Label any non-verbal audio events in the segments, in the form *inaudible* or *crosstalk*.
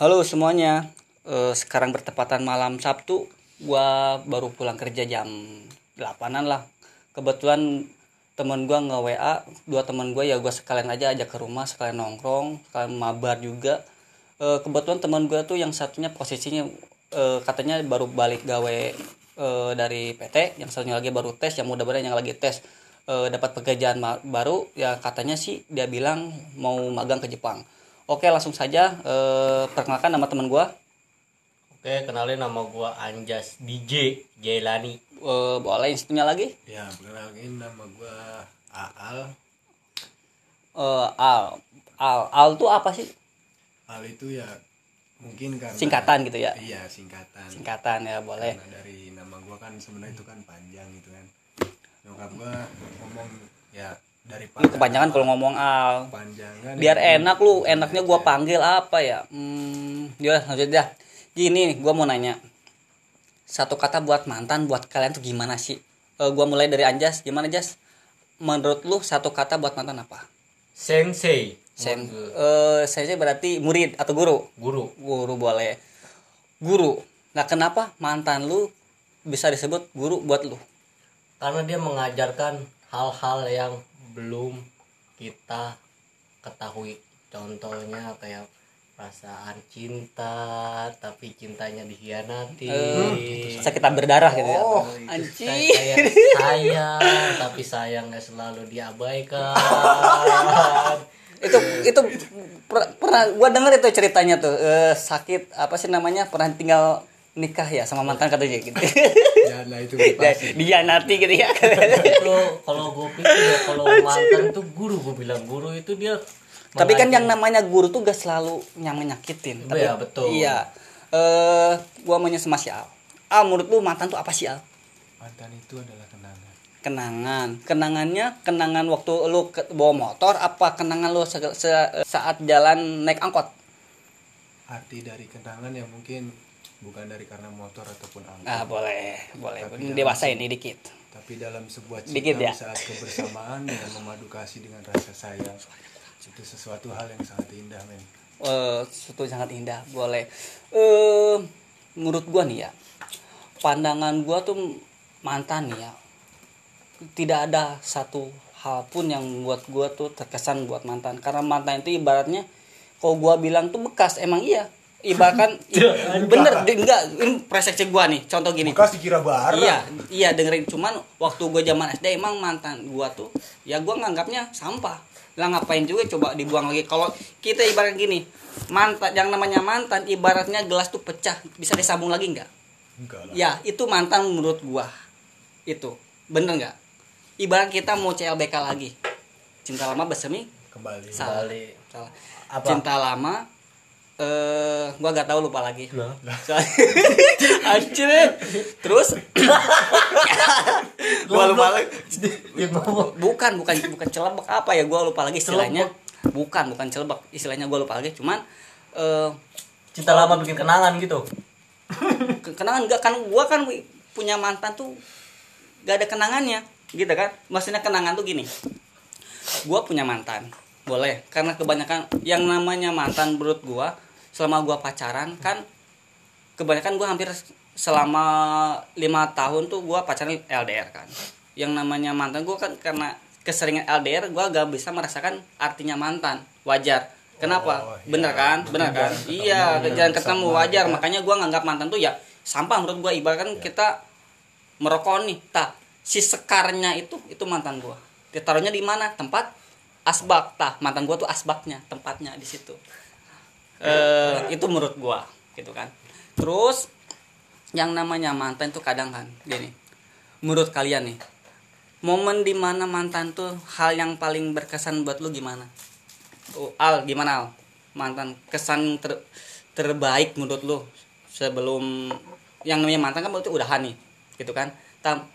Halo semuanya, Eh, sekarang bertepatan malam Sabtu, gua baru pulang kerja jam 8-an lah. Kebetulan temen gua nge WA, dua temen gua ya gua sekalian aja ajak ke rumah, sekalian nongkrong, sekalian mabar juga. Eh, kebetulan temen gua tuh yang satunya posisinya eh, katanya baru balik gawe dari PT, yang satunya lagi baru tes, yang mudah-mudahan yang lagi tes dapat pekerjaan baru, ya katanya sih dia bilang mau magang ke Jepang. Oke langsung saja eh, perkenalkan nama teman gua Oke, kenalin nama gua Anjas DJ Jailani. Eh, boleh institunya lagi Ya, perkenalkan nama gua Aal. Eh, Al Al Al tuh apa sih Al itu ya mungkin karena singkatan gitu ya Iya, singkatan. singkatan ya boleh Karena dari nama gua kan sebenarnya itu kan panjang gitu kan. Nyokap gua ngomong ya dari Lu kepanjangan kalau ngomong Al. panjangan biar ya, enak lu enaknya gua panggil apa ya? Hmm ya lanjut dah. Gini gua mau nanya. Satu kata buat mantan buat kalian tuh gimana sih? Eh, gua mulai dari Anjas. Gimana Jas? Menurut lu satu kata buat mantan apa? Sensei. Sen eh saya berarti murid atau guru? Guru. guru boleh. Guru. Nah kenapa mantan lu bisa disebut guru buat lu? Karena dia mengajarkan hal-hal yang belum kita ketahui. Contohnya kayak perasaan cinta, tapi cintanya dikhianati. sakit berdarah gitu ya Oh, anjir kayak sayang, tapi sayangnya selalu diabaikan. *laughs* itu itu per- pernah gua denger itu ceritanya tuh eh, sakit apa sih namanya pernah tinggal nikah ya sama mantan katanya gitu. Ya, nah itu pasti. dia nanti gitu ya. Kalau kalau gue pikir ya kalau mantan tuh guru gue bilang guru itu dia tapi kan yang namanya guru tuh gak selalu yang menyakitin. Tapi Iya, betul. iya. Eh gua maunya sama si Al. Al menurut lu mantan tuh apa sih Al? Mantan itu adalah kenangan. kenangan. Kenangannya kenangan waktu lu ke, bawa motor apa kenangan lu se- se- saat jalan naik angkot? Arti dari kenangan yang mungkin bukan dari karena motor ataupun angkot. ah boleh boleh. Tapi dalam dewasa ini dikit. Tapi dalam sebuah cinta Dikit ya. saat kebersamaan dengan memadu kasih dengan rasa sayang itu sesuatu hal yang sangat indah men. Eh itu sangat indah boleh. Eh menurut gua nih ya pandangan gua tuh mantan nih ya. Tidak ada satu hal pun yang buat gua tuh terkesan buat mantan. Karena mantan itu ibaratnya kalau gua bilang tuh bekas emang iya ibaratkan *laughs* bener di- enggak ini persepsi gua nih contoh gini bekas dikira barang Iya, iya dengerin cuman waktu gue zaman SD emang mantan gua tuh ya gua nganggapnya sampah. Lah ngapain juga coba dibuang lagi. Kalau kita ibarat gini, mantan yang namanya mantan ibaratnya gelas tuh pecah, bisa disambung lagi nggak? enggak lah Ya, itu mantan menurut gua. Itu. Bener nggak? Ibarat kita mau CLBK lagi. Cinta lama bersemi kembali salah. Kembali. Salah. Apa? Cinta lama eh gua gak tahu lupa lagi. Lah. Soalnya- *laughs* Anjir. Terus gua lupa lagi. Bukan, bukan bukan celebek apa ya gua lupa lagi istilahnya. Bukan, bukan celebek. Istilahnya gua lupa lagi cuman eh cinta lama bikin kenangan gitu ke- kenangan enggak kan gua kan punya mantan tuh gak ada kenangannya gitu kan maksudnya kenangan tuh gini gua punya mantan boleh karena kebanyakan yang namanya mantan menurut gua selama gua pacaran kan kebanyakan gua hampir selama lima tahun tuh gua pacaran LDR kan. Yang namanya mantan gua kan karena keseringan LDR gua gak bisa merasakan artinya mantan wajar. Kenapa? Oh, iya. bener kan? Bener kan? Jarang ketemu, iya jarang jangan ketemu wajar. ya. makanya gua nganggap mantan tuh ya sampah menurut gua. Ibaratkan kita merokok nih tah si sekarnya itu itu mantan gua. Ditaruhnya di mana? Tempat asbak tah. Mantan gua tuh asbaknya tempatnya di situ eh itu menurut gua gitu kan. Terus yang namanya mantan tuh kadang kan gini. Menurut kalian nih momen di mana mantan tuh hal yang paling berkesan buat lu gimana? Oh, Al gimana Al? Mantan kesan ter- terbaik menurut lu sebelum yang namanya mantan kan berarti udahan nih gitu kan. Tam,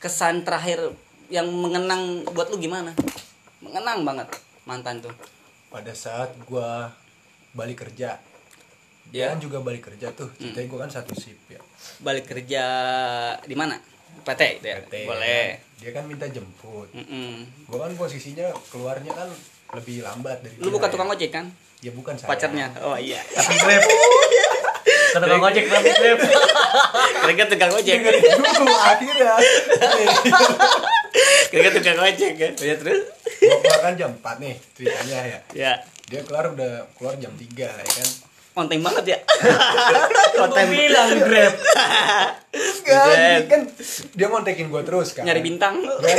kesan terakhir yang mengenang buat lu gimana? Mengenang banget mantan tuh. Pada saat gua balik kerja. Ya. dia kan juga balik kerja tuh ceritanya gua kan satu sip ya. Balik kerja di mana? PT, gitu ya? PT, boleh. dia kan minta jemput. Mm-mm. gua kan posisinya keluarnya kan lebih lambat dari lu bukan ya. tukang ojek kan? Ya bukan saya. Pacarnya. Oh iya. Tapi grab. *laughs* Kata tukang ojek tapi grab. kira tukang ojek. Dulu akhirnya. Kira tukang ojek kan? Ya terus? Gua keluar kan jam 4 nih ceritanya ya. Ya dia keluar udah keluar jam 3 ya kan konten banget ya *laughs* Gue bilang grab. Ini kan dia ngontekin gua terus kan nyari bintang Ya.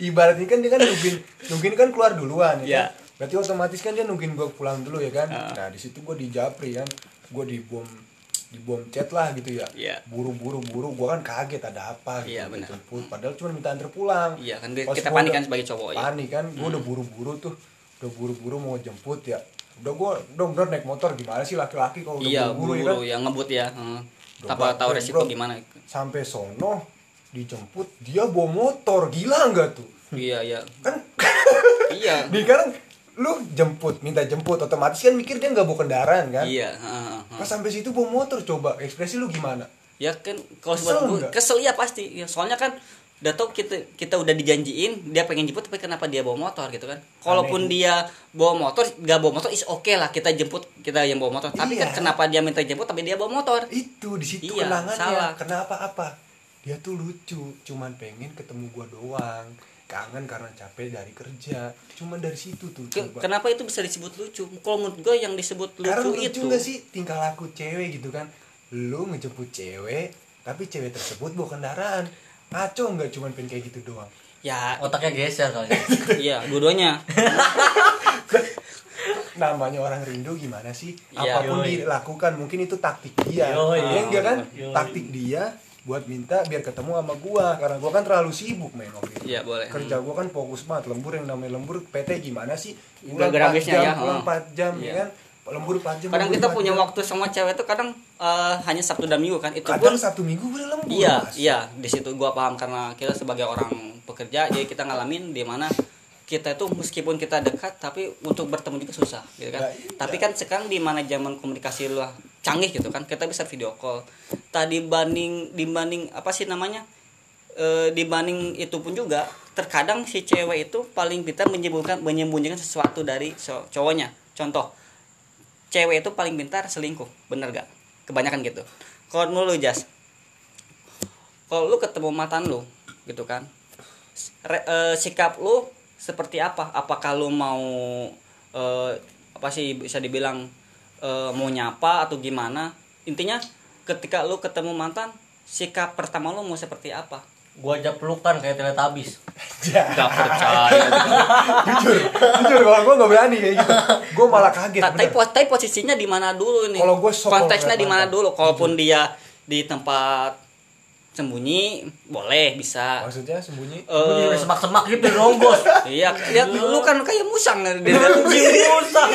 *laughs* ibaratnya kan dia kan nungguin nungguin kan keluar duluan ya Ya. kan? berarti otomatis kan dia nungguin gua pulang dulu ya kan Ah. nah di situ gua dijapri kan gua dibom dibom chat lah gitu ya Iya. buru buru buru gua kan kaget ada apa gitu Iya, benar. Jemput. padahal cuma minta antar pulang Iya, kan Pas kita panik kan sebagai cowok, ya. panik kan gua udah buru buru tuh udah buru buru mau jemput ya. Udah gua udah bener naik motor gimana sih laki-laki kalau udah iya buru buru ya kan? buru-buru ya ngebut ya tanpa bak- tahu resiko bro. gimana? Sampai sono dijemput dia bawa motor. Gila nggak tuh? Iya iya. Kan? *laughs* Iya. Nih kan lu jemput, minta jemput, otomatis kan mikir dia nggak bawa kendaraan kan? iya heeh, heeh. Pas sampai situ bawa motor coba, ekspresi lu gimana? ya kan kalau Kesel buat gue kesel ya pasti. Ya, soalnya kan udah tau kita kita udah dijanjiin dia pengen jemput tapi kenapa dia bawa motor gitu kan kalaupun dia bawa motor gak bawa motor is oke lah kita jemput kita yang bawa motor tapi kan Iya. kenapa dia minta jemput tapi dia bawa motor Itu di situ Iya, kenangannya. salah. Kenapa apa? Dia tuh lucu, cuman pengen ketemu gua doang. Kangen karena capek dari kerja. Cuman dari situ tuh. Ke- coba. kenapa itu bisa disebut lucu kalau menurut gue yang disebut Karena lucu, lucu itu nggak sih tingkah laku cewek gitu kan? Lu ngejemput cewek, tapi cewek tersebut bawa kendaraan. Ngaco nggak cuman pengen kayak gitu doang. ya Otaknya geser kali. *laughs* iya dua-duanya *laughs* namanya orang rindu gimana sih Iya. apa pun Yoi. dilakukan mungkin itu taktik dia Yoi. ya enggak kan Yoi. taktik dia buat minta biar ketemu sama gua karena gua kan terlalu sibuk main waktu itu Iya, boleh. kerja gua kan fokus banget lembur yang namanya lembur PT gimana sih Udah pulang 4 grafisnya jam ya, pulang oh. 4 jam Iya. ya kan lembur 4 jam kadang lembur kita 4 punya waktu sama cewek itu kadang eh, hanya sabtu dan minggu kan. Itu kadang pun satu minggu udah lembur iya Mas. iya. Di situ gua paham karena kita sebagai orang pekerja jadi kita ngalamin di mana kita itu meskipun kita dekat tapi untuk bertemu juga susah gitu kan. Nah, iya. tapi kan sekarang di mana zaman komunikasi lu canggih gitu kan kita bisa video call. Tadi banding dibanding apa sih namanya e, dibanding itu pun juga terkadang si cewek itu paling pintar menyembunyikan menyembunyikan sesuatu dari so- cowoknya. Contoh cewek itu paling pintar selingkuh bener gak? Kebanyakan gitu. Kalau lu jas kalau lu ketemu mantan lu gitu kan re- eh, sikap lu seperti apa? Apakah lu mau eh, apa sih bisa dibilang eh, mau nyapa atau gimana? Intinya ketika lu ketemu mantan sikap pertama lu mau seperti apa Gua aja pelukan kayak teletabis. gak percaya. *laughs* Jujur jujur kalau gua nggak berani kayak gitu. Gua malah kaget Ta- tapi, bener. tapi posisinya di mana dulu nih? Kalau gua sok konteksnya di mana dulu? kalaupun dia di tempat sembunyi boleh bisa. Maksudnya sembunyi? Eh, semak-semak gitu ronggos. iya lihat lu kan kayak musang dari Usang.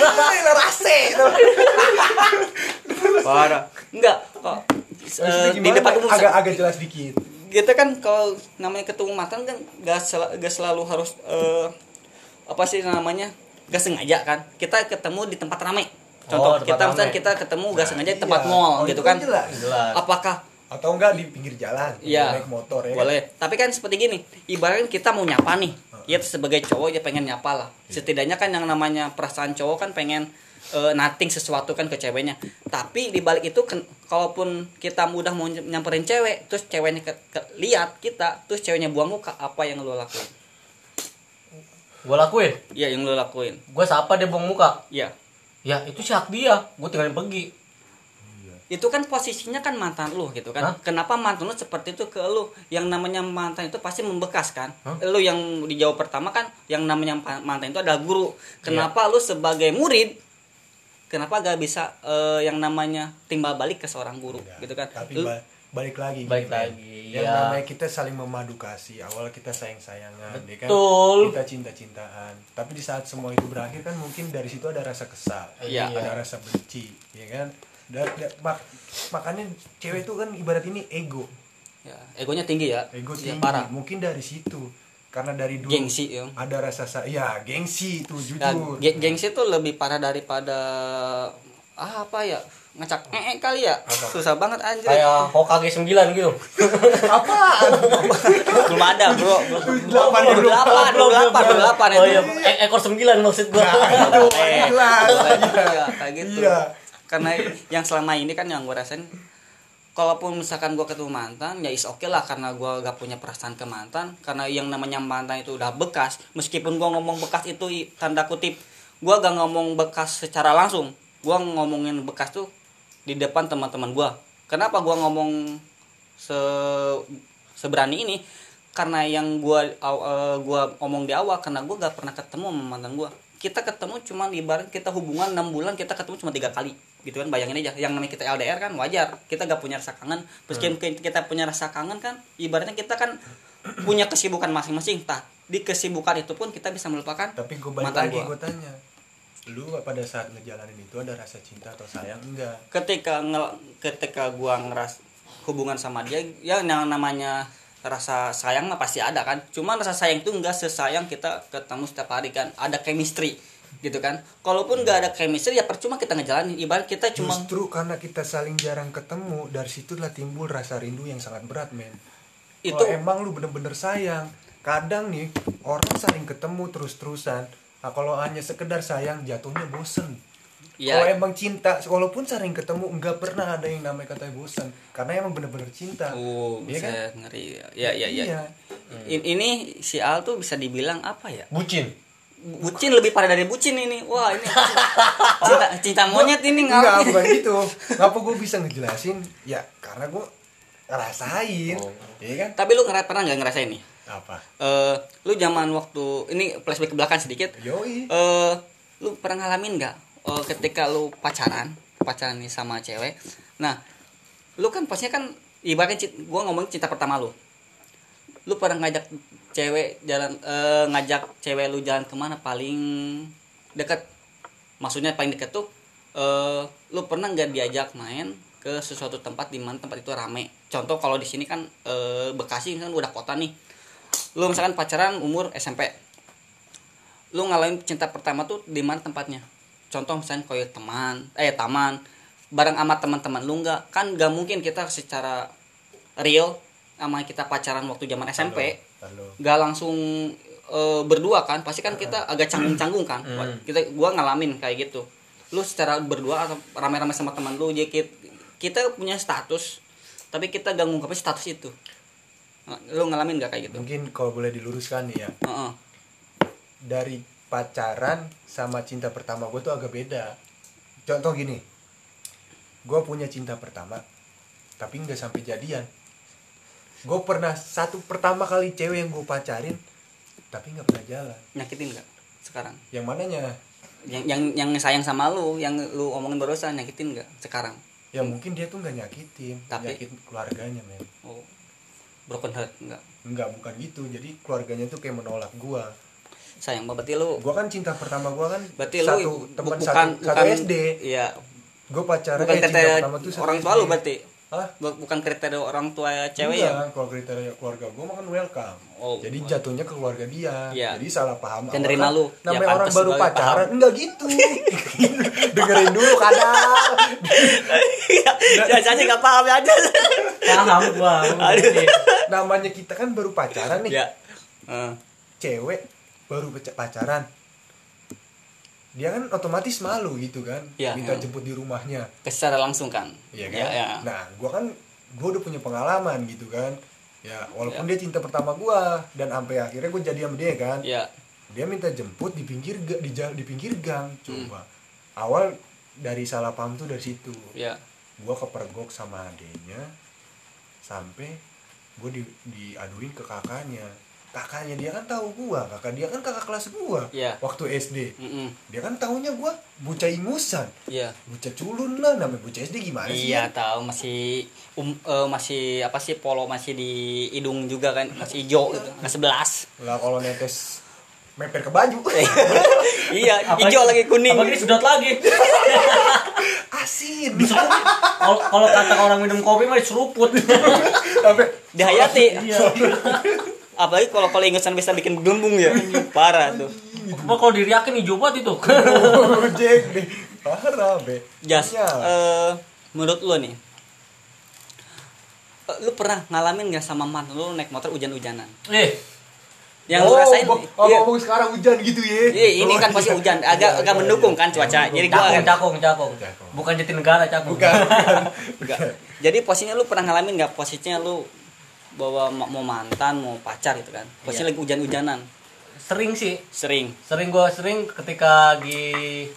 rase. *laughs* Parah. Enggak kok Maksudnya eh, di gimana? depan umum agak agak jelas dikit kita kan kalau namanya ketemu mantan kan gak, sel- gak selalu harus eh, apa sih namanya gak sengaja kan kita ketemu di tempat ramai contoh Oh, tempat kita misalnya kita ketemu gak Nah, sengaja di iya. tempat mall Oh, gitu itu kan kan. Jelas. apakah atau enggak di pinggir jalan Iya. naik motor ya kan? boleh tapi kan seperti gini ibaratnya kita mau nyapa nih ya sebagai cowok ya pengen nyapa lah Iya. setidaknya kan yang namanya perasaan cowok kan pengen eh, nating sesuatu kan ke ceweknya tapi di balik itu ken- kalaupun kita mudah mau ny- nyamperin cewek terus ceweknya ke, ke- lihat kita terus ceweknya buang muka apa yang lo lakuin Gua lakuin. iya yang lo lakuin Gua sapa dia buang muka. iya Ya itu sih hak dia. Gua tinggalin pergi. Itu kan posisinya kan mantan lu gitu kan Hah? kenapa mantan lu seperti itu ke lu yang namanya mantan itu pasti membekas kan Hah? lu yang dijawab pertama kan yang namanya mantan itu adalah guru Iya. kenapa lu sebagai murid kenapa gak bisa eh, yang namanya timbal balik ke seorang guru Enggak. gitu kan tapi Lu- ba- balik lagi Balik gitu, lagi, yang iya. namanya kita saling memadu kasih awal kita sayang sayangan Betul. kita cinta cintaan tapi di saat semua itu berakhir kan mungkin dari situ ada rasa kesal Iya. ada rasa benci ya kan dan, dan- mak- makanya cewek itu kan ibarat ini ego. Ya, egonya tinggi ya. Ego Ya, tinggi. parah. Mungkin dari situ. Karena dari dulu Gengsi, ya. ada rasa sa- ya gengsi itu Nah, jujur. ge- gengsi itu lebih parah daripada ah, apa ya ngacak eh eh, kali ya. Susah banget anjir. Kayak Hokage 9 gitu. *laughs* Apaan? belum ada bro. Delapan, belum delapan belum delapan belum delapan. Oh itu. Iya, e- ekor 9 maksud gua. Aduh, *laughs* Eh, jelas. iya, kayak gitu. Iya. Karena yang selama ini kan yang gue rasain kalaupun misalkan gue ketemu mantan ya is oke lah karena gue gak punya perasaan ke mantan. Karena yang namanya mantan itu udah bekas meskipun gue ngomong bekas itu tanda kutip gue gak ngomong bekas secara langsung. Gue ngomongin bekas tuh di depan teman-teman gue kenapa gue ngomong se seberani ini? Karena yang aw- eh, gua omong di awal karena gua gak pernah ketemu sama mantan gua. Kita ketemu cuman ibarat kita hubungan 6 bulan kita ketemu cuma tiga kali gitu kan bayangin aja yang namanya kita LDR kan wajar kita gak punya rasa kangen. Meskipun kita punya rasa kangen kan ibaratnya kita kan punya kesibukan masing-masing tah di kesibukan itu pun kita bisa melupakan Tapi gue balik lagi gue tanya Lu pada saat ngejalanin itu ada rasa cinta atau sayang? Enggak? ketika nge- ketika gua ngeras hubungan sama dia ya yang namanya rasa sayang mah pasti ada kan. Cuma rasa sayang itu enggak sesayang kita ketemu setiap hari kan. Ada chemistry gitu kan. Kalaupun nggak ada chemistry ya percuma kita ngejalanin. Ibarat kita cuma Justru karena kita saling jarang ketemu Dari situlah timbul rasa rindu yang sangat berat men. Itu Kalau emang lu bener-bener sayang Kadang nih orang saling ketemu terus-terusan. Nah kalau hanya sekedar sayang jatuhnya bosen. Kalau ya emang cinta, walaupun sering ketemu nggak pernah ada yang namanya katanya bosan Karena emang bener-bener cinta. Oh Iya kan? bisa ngeri. Ya ya ya. Iya. In- ini si Al tuh bisa dibilang apa ya? Bucin. Bucin lebih parah dari bucin ini. Wah ini cinta *laughs* cinta monyet ini Enggak, nggak bukan gitu. Ngapa gue bisa ngejelasin? Ya karena gue ngerasain. Oh. Iya kan? tapi lu ngera pernah nggak ngerasain nih? Apa? eh lu zaman waktu ini flashback ke belakang sedikit. Yoi. Eh lu pernah ngalamin nggak eh, ketika lu pacaran pacaran nih sama cewek? Nah lu kan pastinya kan ibaratnya gua ngomong cinta pertama lu. Lu pernah ngajak cewek jalan eh, ngajak cewek lu jalan ke mana paling deket. Maksudnya paling deket tuh eh lu pernah nggak diajak main ke sesuatu tempat di mana tempat itu rame? Contoh kalau di sini kan eh, Bekasi kan udah kota nih. Lu misalkan pacaran umur SMP lu ngalamin cinta pertama tuh di mana tempatnya? Contoh misalnya kayak teman eh taman bareng sama teman-teman lu nggak? Kan nggak mungkin kita secara real sama kita pacaran waktu zaman SMP. Nggak langsung eh, berdua kan? Pasti kan kita agak canggung-canggung kan? Hmm. kita gua ngalamin kayak gitu. Lu secara berdua atau rame-rame sama teman lu jadi kit- kita punya status tapi kita gak ngungkapin status itu. Lu ngalamin gak kayak gitu? Mungkin kalau boleh diluruskan nih ya. Heeh. Dari pacaran sama cinta pertama gue tuh agak beda. Contoh gini. Gue punya cinta pertama Tapi nggak sampai jadian Gue pernah satu pertama kali cewek yang gue pacarin Tapi nggak pernah jalan. Nyakitin gak sekarang? Yang mananya? yang yang yang sayang sama lu yang lu omongin barusan nyakitin gak sekarang? Ya mungkin dia tuh nggak nyakitin Tapi- Nyakitin keluarganya men. Oh broken heart enggak Enggak bukan gitu. Jadi keluarganya tuh kayak menolak gue sayang berarti lu Gue kan cinta pertama gue kan berarti satu lu teman bu- satu, bukan satu bukan SD iya. Gue pacaran bukan eh, cinta kriteria pertama tuh satu orang tua lu berarti Hah? Bu- bukan kriteria orang tua cewek Enggak, ya kalau kriteria keluarga gue makan welcome. Oh. Jadi jatuhnya ke keluarga dia. Iya. Jadi salah paham. Dan kan lu. Ya, Namanya orang pantes baru pacaran enggak gitu. *laughs* Dengerin dulu kadang. ya saya nggak paham aja Paham gua. Namanya kita kan baru pacaran nih. ya Eh, Cewek baru paca- pacaran. Dia kan otomatis malu gitu kan. Iya, Minta iya. jemput di rumahnya. secara langsung kan Iya kan? ya, ya. Nah, gua kan gua udah punya pengalaman gitu kan. Ya, walaupun dia cinta pertama gua dan sampai akhirnya gue jadi sama dia kan. ya dia minta jemput di pinggir di, di pinggir gang Hmm. coba awal dari salah paham tuh dari situ ya gua kepergok sama adenya sampai gue di diaduin ke kakaknya kakaknya dia kan tahu gua kakak dia kan kakak kelas gua Iya. waktu SD Mm-mm. dia kan taunya gua bocah ingusan Iya. bocah culun lah namanya bocah SD gimana sih Iya ya? tahu masih um, eh, masih apa sih polo masih di hidung juga kan masih hijau gitu nggak sebelas lah kalau netes meper ke baju *laughs* iya hijau lagi kuning Apalagi sedot lagi. *laughs* asin Kalau kalau kata orang minum kopi mah diseruput. *laughs* dihayati Iya. Apalagi kalau kalau ingusan bisa bikin gelembung ya parah tuh. Apa kalau diriakin hijau banget itu. *laughs* Ojek deh. Parah, Be. Jas, Iya. eh, menurut lu nih, eh, lu pernah ngalamin nggak sama mantan lu naik motor hujan-hujanan? eh, Yang lu rasain, oh, oh, iya, ngomong sekarang hujan gitu ya. iya, ini kan Oh, pasti iya. hujan, Iya, agak iya, agak iya. mendukung kan cuaca. Mendukung. Jadi gua cakung, kan, cakung, cakung. Cakung. Bukan Jatinegara, cakung. Bukan. Enggak. Jadi posisinya lu pernah ngalamin nggak posisinya lu bawa ma- mau mantan, mau pacar gitu kan? Posisinya Iya. lagi hujan-hujanan, Sering sih. sering. Sering gua sering ketika lagi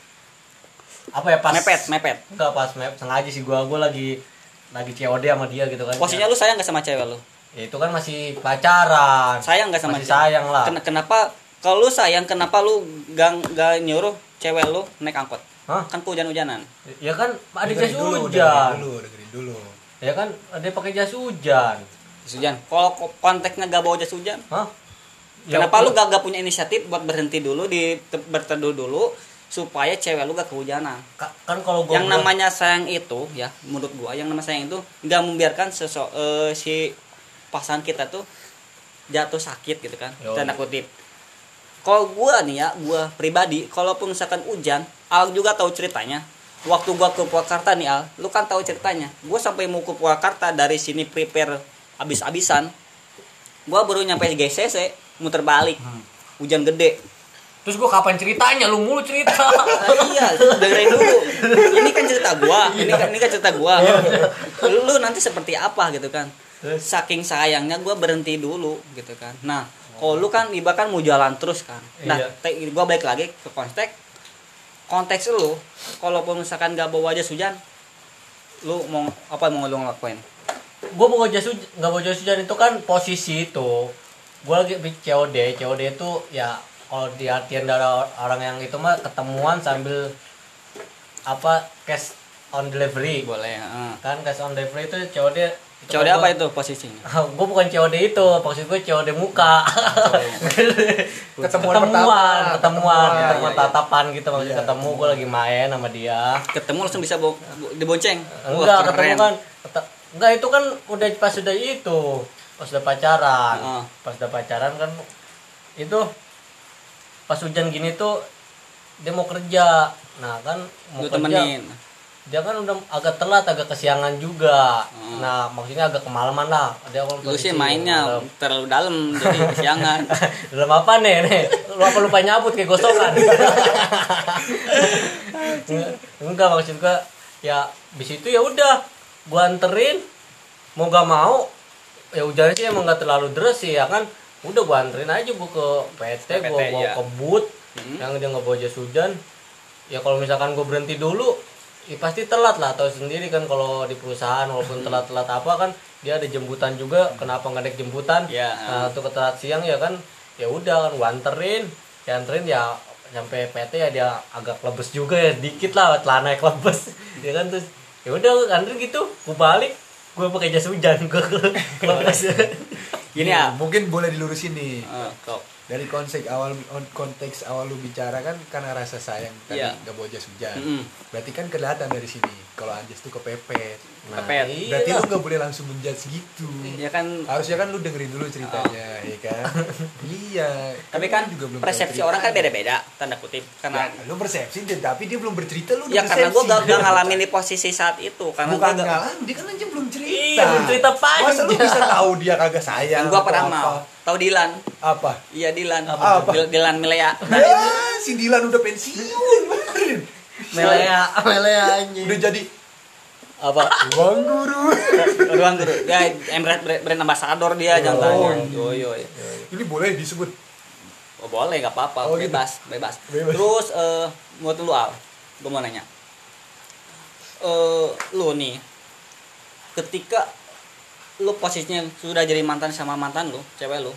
apa ya pas Mepet, mepet. Enggak pas mep sengaja sih gua gua lagi lagi COD sama dia gitu kan. Posisinya lu sayang nggak sama cewek lu? ya, itu kan masih pacaran. Sayang nggak sama masih cewek? sayang lah. Ken- kenapa kalau lu sayang kenapa lu gak, gak nyuruh cewek lu naik angkot? Hah? Kan hujan-hujanan. Ya kan ada jas dulu, hujan. dulu, dulu. Ya kan ada pakai jas hujan. Jas hujan. Kalau ko- konteksnya gak bawa jas hujan, Hah? Ya, kenapa lu gak, gak punya inisiatif buat berhenti dulu di te- berteduh dulu supaya cewek lu gak kehujanan? Ka- kan kalau gua yang namanya sayang itu ya menurut gua yang namanya sayang itu nggak membiarkan sesok eh, si pasangan kita tuh jatuh sakit gitu kan Yo. tanda kutip kalau gua nih ya gua pribadi kalaupun misalkan hujan Al juga tahu ceritanya waktu gua ke Purwakarta nih Al lu kan tahu ceritanya gua sampai mau ke Purwakarta dari sini prepare abis-abisan gua baru nyampe GCC muter balik Hmm. hujan gede Terus gua kapan ceritanya? Lu mulu cerita. Nah, *laughs* iya, dengerin dulu. Ini kan cerita gua, ini kan ini kan cerita gua. Lu, lu nanti seperti apa gitu kan? Saking sayangnya gua berhenti dulu gitu kan. Nah, kalau lu kan iba kan mau jalan terus kan. Nah, Iya. gua balik lagi ke konteks konteks lu, kalaupun misalkan gak bawa jas hujan, lu mau apa mau lu ngelakuin? Gua bawa jas hujan, nggak bawa jas hujan itu kan posisi itu. Gua lagi di COD, COD itu ya kalau di artian dari orang yang itu mah ketemuan sambil apa cash on delivery. Boleh, heeh. Kan cash on delivery itu COD itu Coba kan apa gua- itu posisinya? *laughs* gue bukan COD itu, maksud gue COD muka. *laughs* Ketemuan ketemuan, pertama, ketemuan, ketemuan. ketemuan Iya, iya. tatapan gitu maksudnya Iya. ketemu gue lagi main sama dia. Ketemu langsung bisa bo- bo- dibonceng. Wah, Enggak, ketemu kan enggak itu kan udah pas sudah itu, pas udah pacaran. Heeh. Pas udah pacaran kan itu pas hujan gini tuh dia mau kerja. Nah, kan mau Lu kerja temenin. dia kan udah agak telat agak kesiangan juga Hmm. nah maksudnya agak kemalaman lah dia kalau Lu sih mainnya dalam- *laughs* terlalu dalam jadi kesiangan. *laughs* dalam apa nih nih lu apa lupa nyabut kayak gosongan *laughs* enggak maksud gua ya di situ ya udah gua anterin mau gak mau ya hujannya sih emang gak terlalu deras sih ya kan udah gua anterin aja gua ke PT, PT, bawa ya. ke boot Hmm. yang dia nggak bawa jas hujan ya kalau misalkan gua berhenti dulu ya pasti telat lah tahu sendiri kan kalau di perusahaan walaupun *laughs* telat-telat apa kan dia ada jemputan juga kenapa nggak naik jemputan Ya. nah untuk telat siang ya kan ya udah kan gua anterin ya anterin ya sampai PT ya dia agak lebes juga ya dikit lah celana yang *laughs* lebes ya kan terus ya udah anterin gitu gua balik gua pakai jas hujan gua lebes Gini ya. Mungkin boleh dilurusin nih. Kok Dari konteks awal on- konteks awal lu bicara kan karena rasa sayang tadi Iya. nggak bawa jas hujan. Mm-mm. Berarti kan kelihatan dari sini kalau Anjas tuh kepepet. Nah, Kepet. iya Berarti lah. lu nggak boleh langsung menjudge gitu. ya kan Harusnya kan lu dengerin dulu ceritanya, ya kan? *laughs* iya. tapi kan lu juga belum persepsi orang kan beda-beda tanda kutip karena Ya, lu persepsi tapi dia belum bercerita lu ya karena persepsi. gak, gak ngalamin di posisi saat itu karena Bukan gak ngalamin, dia kan aja belum cerita. Iya, belum cerita panjang. Masa lu bisa tahu dia kagak sayang? atau pernah mau tahu Dilan Apa? iya Dilan Apa? Dil- Dilan Milea Ya, si Dilan udah pensiun. melea melea anjing Udah jadi apa ruang guru. *laughs* ruang guru ya emret brand, brand ambassador dia jangan tanya yo yo. Ini boleh disebut oh, boleh nggak apa-apa Oh, gitu. bebas, bebas Bebas. terus eh buat lu al gue mau nanya eh lu nih ketika lu posisinya sudah jadi mantan sama mantan lu cewek lu.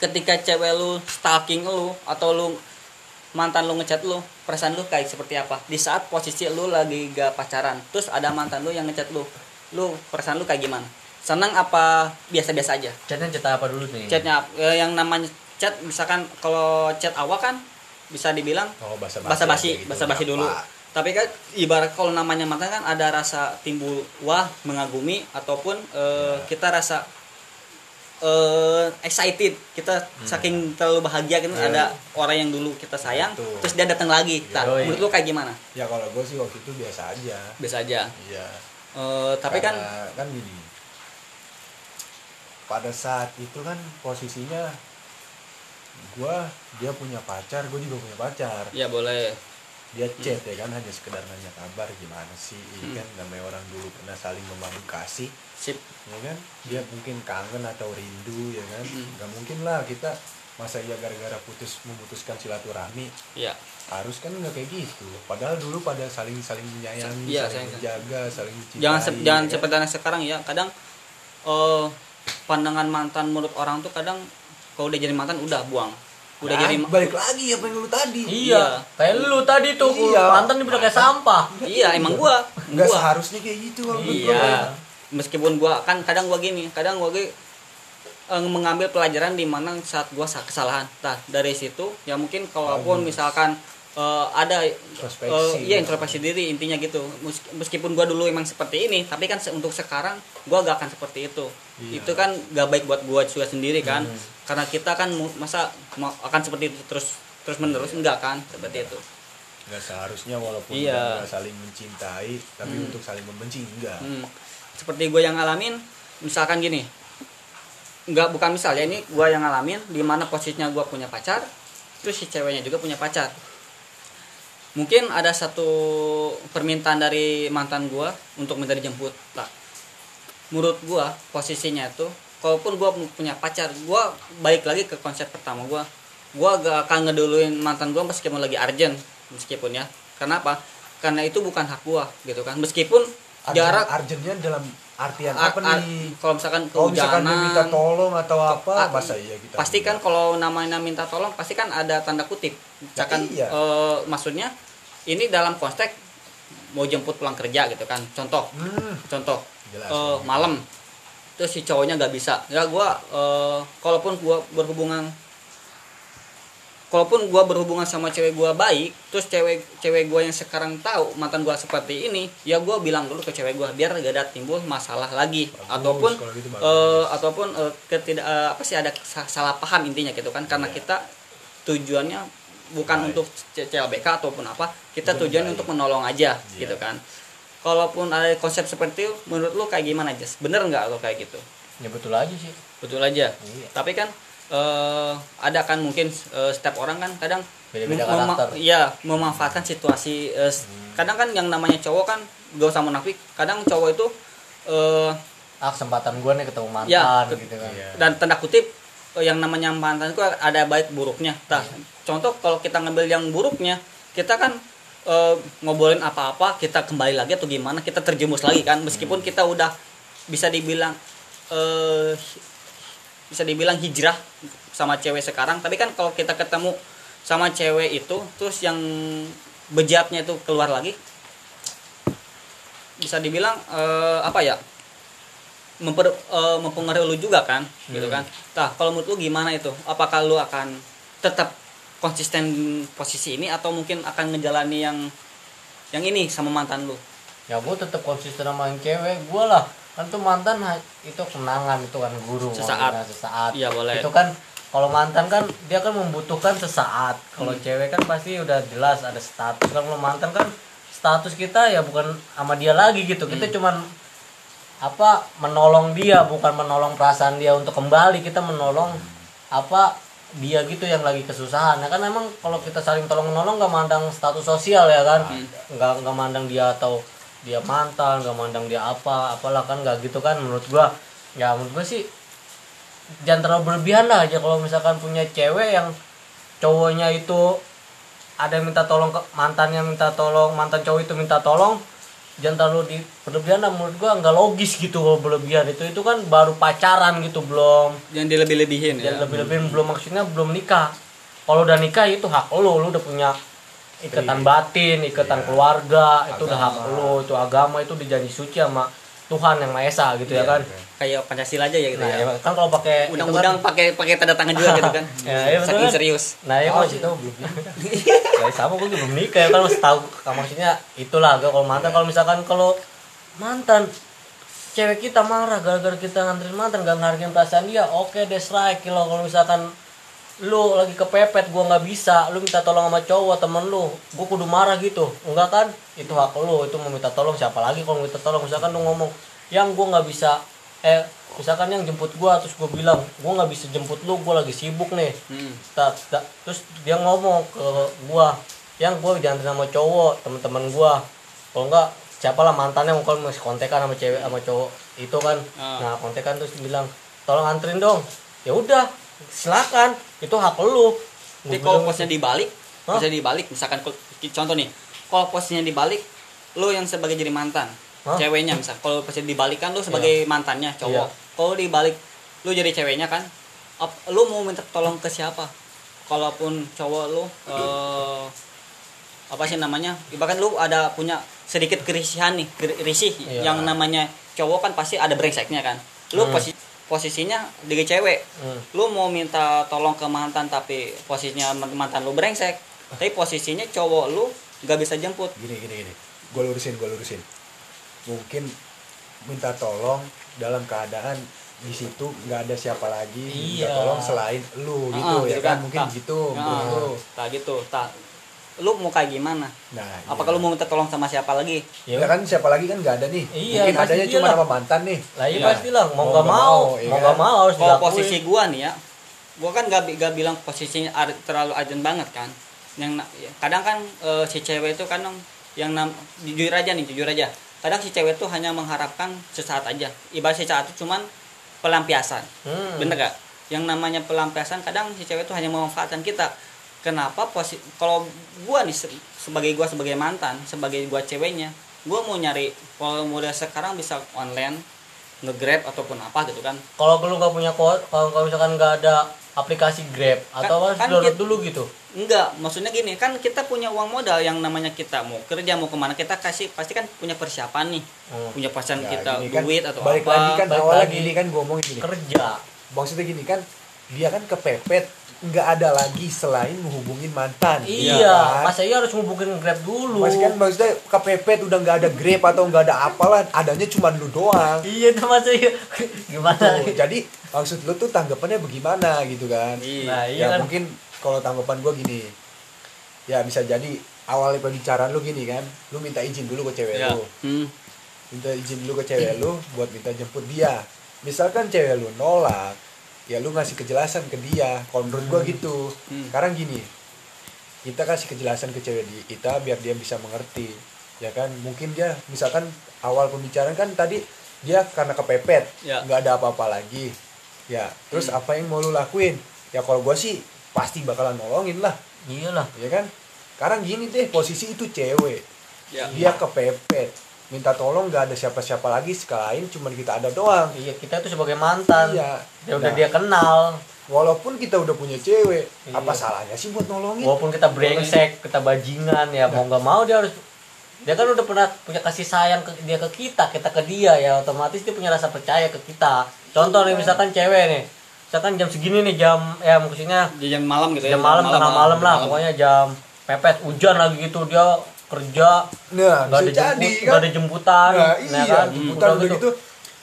Ketika cewek lu stalking lu atau lu mantan lu ngechat lu perasaan lu kayak seperti apa? Di saat posisi lu lagi gak pacaran terus ada mantan lu yang ngechat lu lu perasaan lu kayak gimana? Senang apa biasa-biasa aja? Chatnya cerita apa dulu nih? Chatnya eh, yang namanya chat misalkan kalau chat awal kan bisa dibilang Oh, basa basi basa basi dulu tapi kan ibarat kalau namanya mantan kan ada rasa timbul wah mengagumi ataupun eh, kita rasa eh, excited. Kita saking terlalu bahagia kan ada orang yang dulu kita sayang Betul. terus dia datang lagi. Nah, Yoi. menurut lu kayak gimana? Ya kalau gue sih waktu itu biasa aja. Biasa aja. Iya. Eh, tapi kan Karena kan gini. Pada saat itu kan posisinya gua dia punya pacar gue juga punya pacar. Ya boleh dia chat ya kan hanya sekedar nanya kabar gimana sih Hmm. ini kan namanya orang dulu pernah saling membangun kasih sip ya kan dia mungkin kangen atau rindu ya kan Hmm. nggak mungkin lah kita masa iya gara-gara putus memutuskan silaturahmi ya harus kan nggak kayak gitu padahal dulu pada saling saling menyayangi Iya, saling sayang. menjaga saling mencintai jangan se- ya jangan kan? seperti anak sekarang ya kadang eh pandangan mantan menurut orang tuh kadang kalau udah jadi mantan udah buang udah Nah, jadi balik lagi apa yang lu tadi Iya, kayak lu tadi tuh Iya. mantan ini udah kayak sampah. iya emang gua nggak gua seharusnya kayak gitu kalau menurut gua. iya meskipun gua kan kadang gua gini kadang gua ge- eh, mengambil pelajaran di mana saat gua sa- kesalahan nah dari situ ya mungkin kalaupun Bagus. misalkan eh, ada Introspeksi. eh, iya introspeksi diri intinya gitu Mes- meskipun gua dulu emang seperti ini tapi kan untuk sekarang gua gak akan seperti itu Iya. itu kan gak baik buat gua juga sendiri kan karena kita kan masa akan seperti itu terus terus menerus enggak kan seperti itu nggak seharusnya walaupun Iya. udah nggak saling mencintai tapi Hmm. untuk saling membenci enggak Hmm. Seperti gue yang ngalamin, misalkan gini, nggak bukan misal ya ini gue yang ngalamin, di mana posisinya gue punya pacar, terus si ceweknya juga punya pacar. Mungkin ada satu permintaan dari mantan gue untuk minta dijemput. Nah, menurut gue posisinya itu, kalaupun gue punya pacar, gue balik lagi ke konsep pertama gue. Gue gak akan ngeduluin mantan gue meskipun lagi urgent, meskipun ya. Kenapa? Karena itu bukan hak gue, gitu kan. Meskipun Arjen- jarak arjennya dalam artian Ar- apa ar- nih kalau misalkan kalau misalkan minta tolong atau apa masa iya kita pasti kan kalau namanya minta tolong pasti kan ada tanda kutip misalkan iya. eh, maksudnya ini dalam konteks mau jemput pulang kerja gitu kan contoh hmm, contoh jelas eh, malam terus si cowoknya nggak bisa ya gua eh, kalaupun gua berhubungan kalaupun gua berhubungan sama cewek gua baik terus cewek cewek gua yang sekarang tahu mantan gua seperti ini ya gua bilang dulu ke cewek gua biar gak ada timbul masalah lagi Bagus, ataupun gitu bagus. eh, ataupun eh, ketidak eh, apa sih ada sa- salah paham intinya gitu kan karena Iya. kita tujuannya bukan Baik. untuk CLBK ataupun apa kita tujuannya baik. untuk menolong aja Iya. gitu kan kalaupun ada konsep seperti itu menurut lu kayak gimana Jas? bener nggak lo kayak gitu Ya betul aja sih. betul aja Iya. tapi kan eh, ada kan mungkin eh, setiap orang kan kadang Beda-beda mem- mema- karakter. iya memanfaatkan situasi eh, s- kadang kan yang namanya cowok kan gak usah munafik kadang cowok itu eh, Ah kesempatan gue nih ketemu mantan Ya, ke- gitu kan. Iya. dan tanda kutip eh, yang namanya mantan itu ada baik buruknya. Nah, contoh kalau kita ngambil yang buruknya, kita kan eh, ngobrolin apa-apa, kita kembali lagi atau gimana, kita terjemus lagi kan, meskipun kita udah bisa dibilang eh, bisa dibilang hijrah sama cewek sekarang, tapi kan kalau kita ketemu sama cewek itu, terus yang bejatnya itu keluar lagi, bisa dibilang eh, apa ya? memper, eh, mempengaruhi lu juga kan gitu Hmm. kan nah kalau menurut lu gimana itu apakah lu akan tetap konsisten posisi ini atau mungkin akan ngejalani yang yang ini sama mantan lu Ya gue tetap konsisten sama yang cewek gue lah. Kan tuh mantan itu kenangan itu kan guru Sesaat. ngomongnya sesaat. Iya, boleh. Itu kan kalau mantan kan dia kan membutuhkan sesaat. Kalau Hmm. cewek kan pasti udah jelas ada status. Kan kalau mantan kan status kita ya bukan sama dia lagi gitu. Kita Hmm. cuman apa menolong dia bukan menolong perasaan dia untuk kembali kita menolong apa dia gitu yang lagi kesusahan. Ya kan emang kalau kita saling tolong menolong nggak mandang status sosial ya kan? Nggak nggak mandang dia atau dia mantan nggak mandang dia apa apalah kan nggak gitu kan menurut gua. Ya menurut gua sih jangan terlalu berlebihan lah aja kalau misalkan punya cewek yang cowoknya itu ada yang minta tolong ke mantannya minta tolong mantan cowok itu minta tolong jangan terlalu di berlebihan lah menurut gua nggak logis gitu kalau berlebihan. Itu itu kan baru pacaran gitu belum. Jangan dilebih-lebihin ya. Dan lebih-lebih belum maksudnya belum nikah. Kalau udah nikah itu hak lo lo udah punya ikatan Iya. batin ikatan Iya. keluarga itu udah hak lo itu agama itu dijanji suci sama Tuhan yang Maha Esa gitu ya Iya, kan? iya. kayak pancasila aja ya gitu nah ya? ya kan kalau pakai itu undang-undang kan- pakai pakai tanda tangan juga gitu kan? *laughs* Ya, iya, betul saking kan? serius. Nah ya Oh, maksud sih tahu belum ya sama gue juga belum nikah. Ya kan masih tahu maksudnya itulah gue kalau mantan kalau misalkan kalau mantan cewek kita marah gara-gara kita nganterin mantan gak ngargain perasaan dia oke deh strike kalau kalau misalkan lu lagi kepepet gua nggak bisa. Lu minta tolong sama cowok temen lu. Gua kudu marah gitu. Enggak kan? Itu hak lu itu mau minta tolong siapa lagi kalau minta tolong? Misalkan lu ngomong yang gua nggak bisa eh misalkan yang jemput gua terus gua bilang gua nggak bisa jemput lu gua lagi sibuk nih. Hmm. Ta- ta- terus dia ngomong ke gua yang gua diantar sama cowok teman-teman gua. Kalau enggak siapa lah mantannya mau kalau masih kontekan sama cewek sama cowok. Itu kan. Ah. nah kontekan terus bilang tolong anterin dong. Ya udah silakan itu hak lu Jadi kalau posnya dibalik, Hah? posnya dibalik, misalkan contoh nih, kalau posnya dibalik, lu yang sebagai jadi mantan, Hah? ceweknya misal, kalau posnya dibalik kan lu sebagai mantannya cowok, Iya. kalau dibalik, lu jadi ceweknya kan, ap- lu mau minta tolong ke siapa? Kalaupun cowok lu, eh, apa sih namanya, ibaratkan lu ada punya sedikit kerisihan nih, risih, Iya. yang namanya cowok kan pasti ada brengseknya kan, lu Hmm. posi- posisinya di cewek, Hmm. lu mau minta tolong ke mantan tapi posisinya mantan lu brengsek. Tapi posisinya cowok lu nggak bisa jemput. Gini gini gini. Gue lurusin gue lurusin. Mungkin minta tolong dalam keadaan di situ nggak ada siapa lagi minta Iya. tolong selain lu gitu Ah, ya gitu kan? kan. mungkin gitu nah, lu. tak gitu tak lu mau kayak gimana? Nah apa iya. kalau mau minta tolong sama siapa lagi? Ya, ya kan siapa lagi kan nggak ada nih. Iya, mungkin adanya cuma nama mantan nih. Lah iya Iya. pasti lah. Mau Mau nggak mau. mau, iya mau kan? nggak mau harus kalau posisi gua nih ya gua kan gak, gak bilang posisinya ar- terlalu urgent banget kan. Yang ya, kadang kan eh, si cewek itu kan yang nam, jujur aja nih jujur aja. Kadang si cewek itu hanya mengharapkan sesaat aja. Ibarat sesaat itu cuman pelampiasan. Hmm. bener gak yang namanya pelampiasan kadang si cewek itu hanya memanfaatkan kita kenapa posi kalau gua nih se- sebagai gua sebagai mantan sebagai gua ceweknya gua mau nyari kalau model sekarang bisa online nge-grab ataupun apa gitu kan. Kalau lu nggak punya kalau kalau misalkan nggak ada aplikasi Grab atau harus kan download kita- dulu gitu? Enggak maksudnya gini kan kita punya uang modal yang namanya kita mau kerja mau ke mana kita kasih pasti kan punya persiapan nih. Hmm. punya persiapan Ya, kita kan, duit atau balik apa. lagi kan balik awalnya lagi. gini kan gue ngomongin gini. kerja. Maksudnya gini kan dia kan kepepet nggak ada lagi selain menghubungin mantan iya kan? masa iya harus ngubungin Grab dulu. Masih kan maksudnya kepepet udah nggak ada grab atau nggak ada apalah adanya cuma lu doang. Iya itu masa iya *laughs* gimana? Tuh, jadi maksud lu tuh tanggapannya bagaimana gitu kan? Iya. nah iya ya kan? mungkin kalau tanggapan gua gini. Ya bisa jadi awalnya pembicaraan lu gini kan? Lu minta izin dulu ke cewek Ya. lu. Hmm. minta izin dulu ke cewek lu buat minta jemput dia. Misalkan cewek lu nolak ya lu ngasih kejelasan ke dia. Kalau menurut gua gitu. Hmm. sekarang gini kita kasih kejelasan ke cewek di- kita biar dia bisa mengerti ya kan? Mungkin dia misalkan awal pembicaraan kan tadi dia karena kepepet Ya. nggak ada apa-apa lagi. Ya terus Hmm. apa yang mau lu lakuin? Ya kalau gua sih pasti bakalan nolongin lah. Iyalah ya kan? Sekarang gini deh posisi itu cewek. Ya. Dia kepepet minta tolong nggak ada siapa-siapa lagi sekalian cuman kita ada doang. Iya kita tuh sebagai mantan. Iya. Ya udah Nah, dia kenal. Walaupun kita udah punya cewek Iya. apa salahnya sih buat nolongin? Walaupun kita brengsek kita bajingan ya mau nggak mau dia harus dia kan udah pernah punya kasih sayang ke dia ke kita kita ke dia ya otomatis dia punya rasa percaya ke kita. Contoh nih misalkan cewek nih misalkan jam segini nih jam ya maksudnya jam malam gitu ya jam malam tengah malam lah pokoknya jam pepet hujan lagi gitu dia kerja nah nggak ada bisa jadi jemput kan? nggak ada jemputan nah, ya iya kan jemputan udah gitu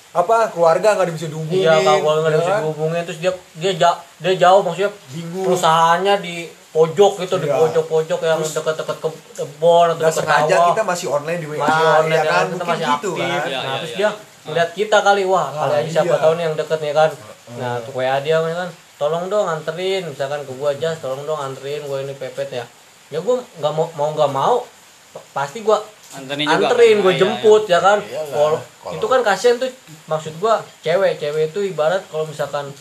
apa keluarga nggak bisa dihubungin iya kalau nggak ada ya bisa kan? dihubungin. Terus dia dia ja- dia jauh maksudnya bingung perusahaannya di pojok gitu di Iya. pojok-pojok yang dekat-dekat ke kebon atau nggak dekat sengaja sawah kita masih online di WA masih online ya ya, kan? kita mungkin masih gitu aktif. kan? Iya, nah iya, terus iya. dia ngeliat kita kali wah kali Ah, aja siapa iya. tahu nih yang deket nih kan? Nah Hmm. tuh WA dia misalkan tolong dong anterin misalkan ke gua aja tolong dong anterin gua ini pepet ya. Ya gua nggak mau mau nggak mau pasti gua Anterin juga. anterin gue Nah, iya, jemput ya kan? Iyalah, Wal- kalau- itu kan kasihan tuh maksud gua cewek cewek itu ibarat kalau misalkan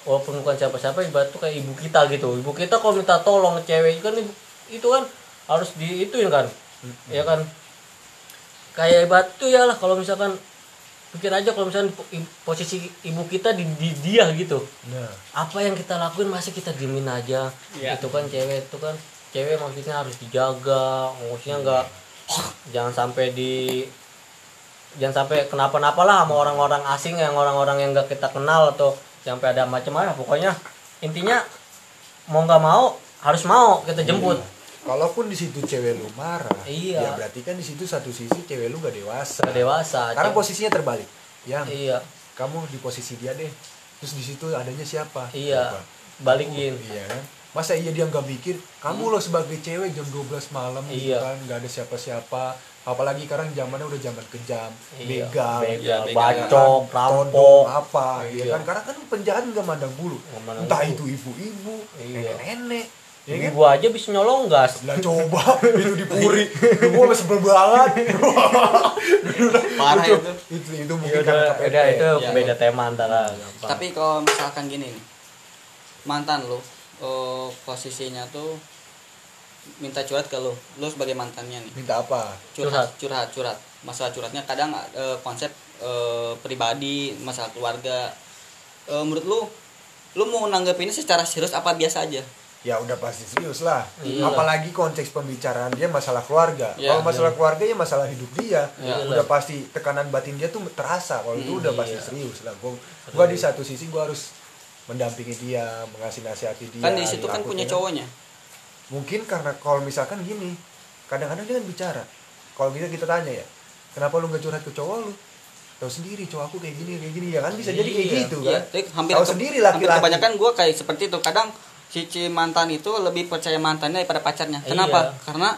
walaupun bukan siapa-siapa ibarat tuh kayak ibu kita gitu. Ibu kita kalau minta tolong ke cewek itu kan itu kan harus di ituin kan ya kan? Kayak ibarat tuh ya lah kalau misalkan pikir aja kalau misalkan i- posisi ibu kita di, di dia gitu. Nah apa yang kita lakuin masih kita diemin aja? Iya. itu kan cewek itu kan cewek maksudnya harus dijaga maksudnya nggak jangan sampai di jangan sampai kenapa-napa lah sama orang-orang asing yang orang-orang yang nggak kita kenal atau sampai ada macam-macam pokoknya intinya mau nggak mau harus mau kita jemput. Kalaupun di situ cewek lu marah Iya. ya berarti kan di situ satu sisi cewek lu gak dewasa. Nggak dewasa sekarang Cewek- posisinya terbalik. Yang iya. kamu di posisi dia deh terus di situ adanya siapa? Iya. Coba. balikin. Iya kan masa iya dia nggak mikir kamu loh sebagai cewek jam 12 malam gitu Iya. kan nggak ada siapa-siapa apalagi sekarang zamannya udah zaman kejam Iya, begal begal, Iya, begal. bacok, todong, rampok. apa ya Iya. kan karena kan penjahat nggak mandang bulu mandang entah bulu. itu ibu-ibu Iya. nenek-nenek ya Ibu kan gua aja bisa nyolong gas. lah coba *laughs* itu dipuri gua masih sebel banget Parah itu. itu itu Ya mungkin udah, karena KPP. udah itu Iya. beda tema antara. gampang. Tapi kalau misalkan gini nih, mantan lu eh, posisinya tuh minta curhat ke lu, lu sebagai mantannya nih, minta apa curhat, curhat, curhat. Masalah curhatnya kadang eh, konsep eh, pribadi, masalah keluarga. Eh, menurut lu, lu mau nanggepinnya secara serius apa biasa aja? ya udah pasti serius lah Iya. apalagi konteks pembicaraan dia masalah keluarga Iya. kalau masalah keluarga ya masalah hidup dia Iya. udah pasti tekanan batin dia tuh terasa kalau itu Hmm, udah pasti iya. serius lah gua gua di satu sisi gua harus mendampingi dia mengasih nasihati dia kan di situ kan punya cowoknya. mungkin karena kalau misalkan gini kadang-kadang dia kan bicara kalau kita kita tanya ya kenapa lu nggak curhat ke cowok lu tahu sendiri cowok aku kayak gini kayak gini ya kan bisa jadi kayak Iya. gitu Iya, kan tapi hampir tahu ke- sendiri hampir laki-laki kebanyakan gue kayak seperti itu. Kadang si mantan itu lebih percaya mantannya daripada pacarnya. Kenapa? Iya. Karena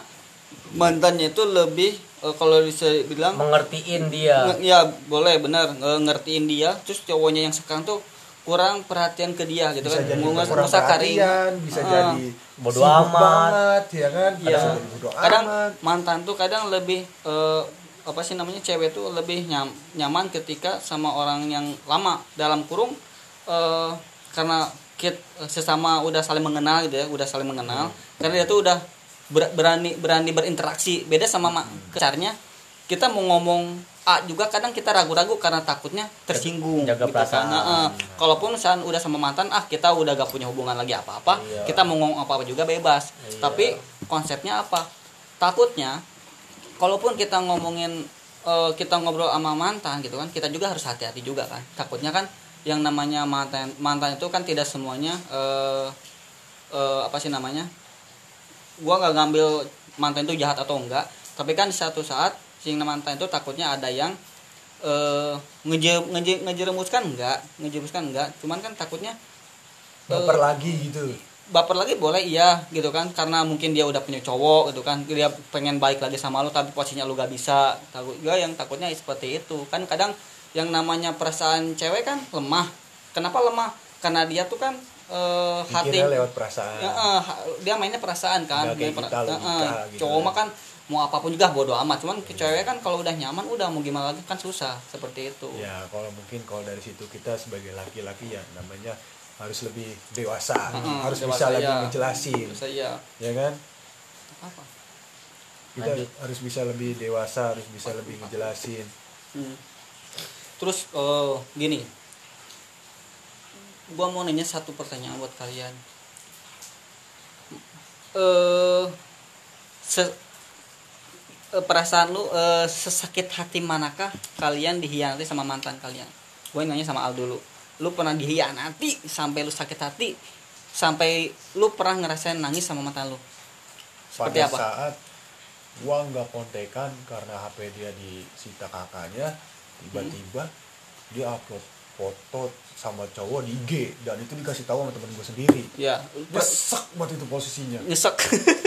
mantannya itu lebih eh, kalau bisa bilang mengertiin dia. ya boleh benar nge- ngertiin dia. Terus cowoknya yang sekarang tuh kurang perhatian ke dia gitu bisa kan. usah karing. perhatian bisa Ah. jadi Bodo sibuk amat. banget ya kan Iya. Bodo kadang amat mantan tuh kadang lebih eh, apa sih namanya cewek tuh lebih nyam, nyaman ketika sama orang yang lama dalam kurung eh, karena kit sesama udah saling mengenal gitu ya udah saling mengenal karena dia tuh udah ber- berani berani berinteraksi beda sama ma- kecarnya kita mau ngomong A juga kadang kita ragu-ragu karena takutnya tersinggung Jaga gitu kan. perasaan. Nah, eh, kalaupun misalnya udah sama mantan ah kita udah gak punya hubungan lagi apa-apa Iya. kita mau ngomong apa-apa juga bebas Iya. tapi konsepnya apa takutnya kalaupun kita ngomongin eh, kita ngobrol sama mantan gitu kan kita juga harus hati-hati juga kan takutnya kan yang namanya mantan mantan itu kan tidak semuanya eh, eh, apa sih namanya gua nggak ngambil mantan itu jahat atau enggak tapi kan di satu saat si mantan itu takutnya ada yang eh ngeje, ngeje, ngejeremuskan enggak. Ngejeremuskan enggak. Cuman kan takutnya baper eh, lagi gitu. baper lagi boleh iya gitu kan. Karena mungkin dia udah punya cowok gitu kan. Dia pengen baik lagi sama lu tapi posisinya lu gak bisa. Takut juga yang takutnya seperti itu. Kan kadang yang namanya perasaan cewek kan lemah. Kenapa lemah? Karena dia tuh kan eh, hati mikirnya lewat perasaan. Ya, eh, ha- dia mainnya perasaan kan. Eh, logika eh, gitu cowok kan. mah kan mau apa pun juga bodo amat. Cuman ke cewek kan kalau udah nyaman udah mau gimana lagi kan susah. Seperti itu. Ya kalau mungkin kalau dari situ kita sebagai laki-laki ya namanya harus lebih dewasa. Mm-mm, harus dewasa, bisa lagi iya. ngejelasin Bisa iya. Ya kan? Apa? Kita Lanjut. harus bisa lebih dewasa harus bisa lebih ngejelasin Hmm. Terus eh, gini, gua mau nanya satu pertanyaan buat kalian. Eh, se- eh, perasaan lu eh, sesakit hati manakah kalian dihianati sama mantan kalian? Gue nanya sama Al dulu. Lu pernah dihianati sampai lu sakit hati? Sampai lu pernah ngerasain nangis sama mantan lu? Seperti pada apa? saat gua nggak kontekan karena HP dia disita kakaknya tiba-tiba dia upload foto sama cowok di IG dan itu dikasih tahu sama temen gue sendiri. Ya, nyesek banget itu posisinya. Nyesek.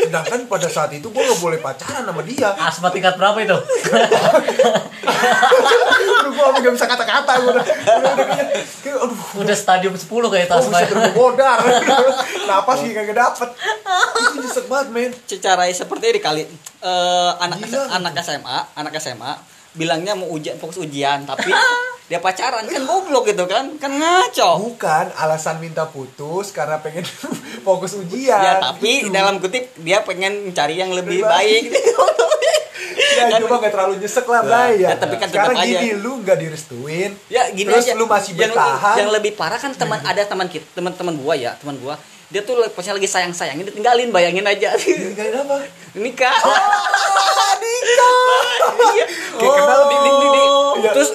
sedangkan pada saat itu gue nggak boleh pacaran sama dia. Asma tingkat berapa itu? aduh gue gak bisa kata-kata gue udah udah, udah kayak, kayak aduh. Udah stadium 10 kayak gue Tasma. bisa terbodar napas sih kagak dapet? Itu nyesek banget men. Secara seperti ini kali eh, anak Gila, anak SMA anak SMA bilangnya mau ujian fokus ujian tapi *laughs* dia pacaran kan goblok gitu kan kan ngaco. Bukan alasan minta putus karena pengen *laughs* fokus ujian. Ya tapi gitu. dalam kutip dia pengen mencari yang lebih Lebih baik. *laughs* ya cuma gak terlalu nyesek lah bay ya, ya, tapi kan tetap sekarang aja. gini lu gak direstuin. Ya gini terus aja. lu masih yang, bertahan. yang lebih parah kan teman ada teman kita teman-teman gua ya teman gua dia tuh pas lagi sayang sayangnya ditinggalin bayangin aja. Ninggalin apa? *laughs* Nikah. *laughs* Nikah. Iya. *laughs* Kayak kenal. Di- di- di- di- Iya. Terus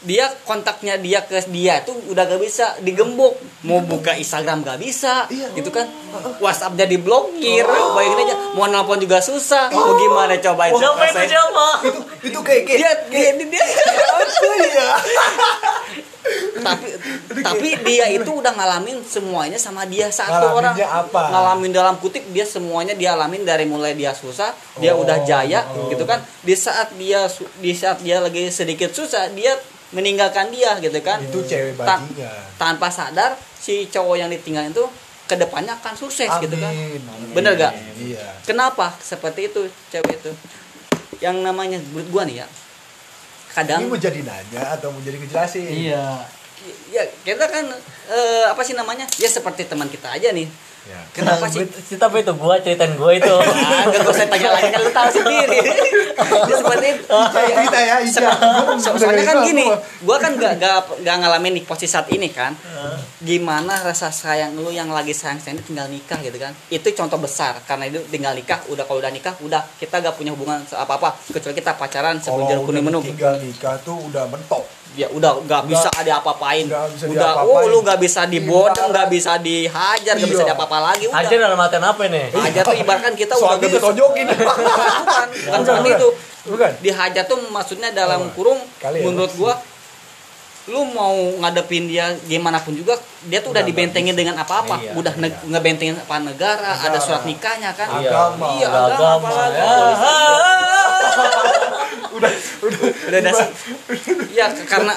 dia kontaknya dia ke dia tuh udah gak bisa digembok. Mau buka Instagram gak bisa. Iya. gitu kan? WhatsAppnya diblokir bayangin aja mau nelpon juga susah. Mau gimana coba Oh, itu itu kayak kayak dia dia. dia, dia iya tapi tapi dia itu udah ngalamin semuanya sama dia satu orang apa? ngalamin dalam kutip dia semuanya dia alamin dari mulai dia susah dia Oh, udah jaya oh. gitu kan di saat dia di saat dia lagi sedikit susah dia meninggalkan dia gitu kan itu cewek Ta- tanpa sadar si cowok yang ditinggal itu ke depannya akan sukses gitu kan Amin. Bener gak? iya kenapa seperti itu cewek itu yang namanya menurut gua nih ya ini kadang mau jadi nanya atau mau jadi ngejelasin? Iya. Ya kita kan eh, apa sih namanya? Ya seperti teman kita aja nih ya. kenapa sih? sih tapi itu gua ceritain gua itu. Ah gak usah tanya lagi kan lu tahu sendiri. *laughs* Ya seperti itu. Cerita ya Ica So- soalnya kan gini gua kan gak, gak, gak ngalamin di posisi saat ini kan. Gimana rasa sayang lu yang lagi sayang sayang tinggal nikah gitu kan. Itu contoh besar karena itu tinggal nikah udah kalau udah nikah udah kita gak punya hubungan apa apa kecuali kita pacaran sebelum jarum kuning udah menung tinggal nikah tuh udah mentok ya udah nggak bisa ada apa-apain. Udah diapa-apain. oh lu nggak bisa dibodeng Ibarat- nggak bisa dihajar nggak bisa Iya. diapa-apa lagi udah. Aja dalam artian apa nih hajar tuh ibaratkan kita udah bisa. ditonjokin. *laughs* Bukan bukan seperti itu. Bukan. Dihajar tuh maksudnya dalam Oh, kurung ya, menurut gua lu mau ngadepin dia gimana pun juga dia tuh udah dibentengin dengan apa-apa. Iya, udah ne- iya. ngebentengin apa negara, ada Negara. surat nikahnya kan. Iya. agama. Iya Udah agama. Agama, apalagi *laughs* ya. Udah udah udah dasar. ya karena